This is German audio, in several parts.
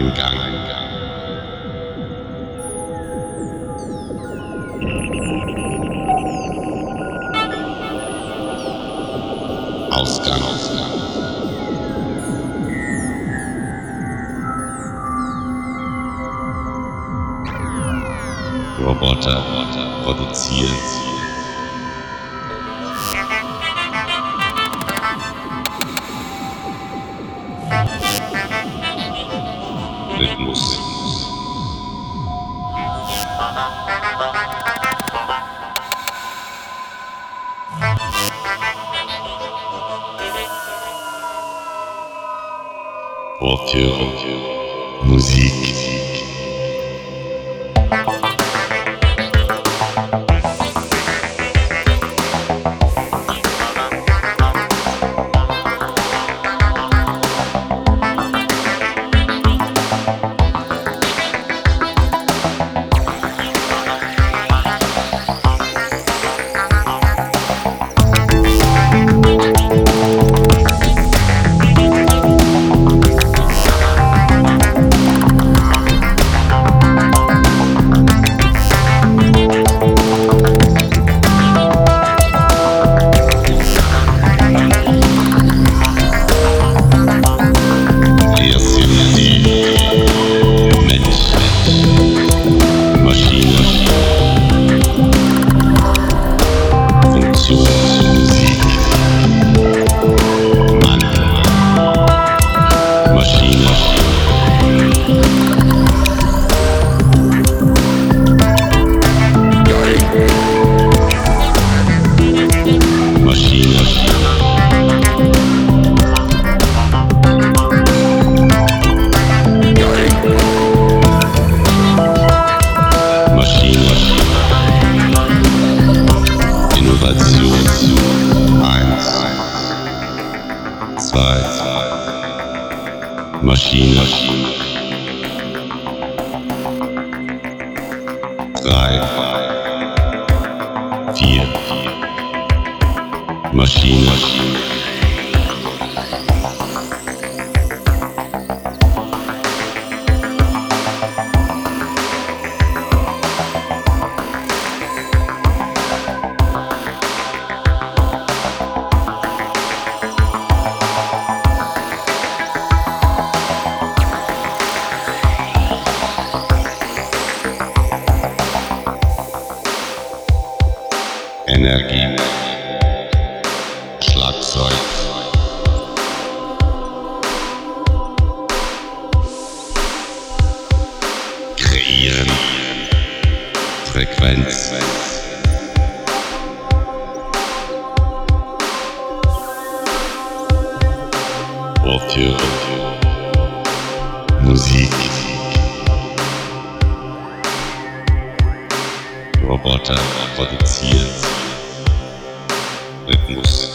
Haupteingang. Ausgang. Ausgang. Roboter produziert. Rock, rock, musique. Drei, vier, Maschine. Roboter produziert. Rhythmus.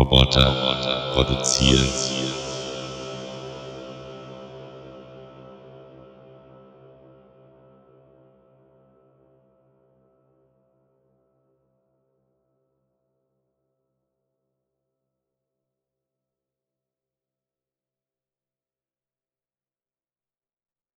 Roboter produzieren.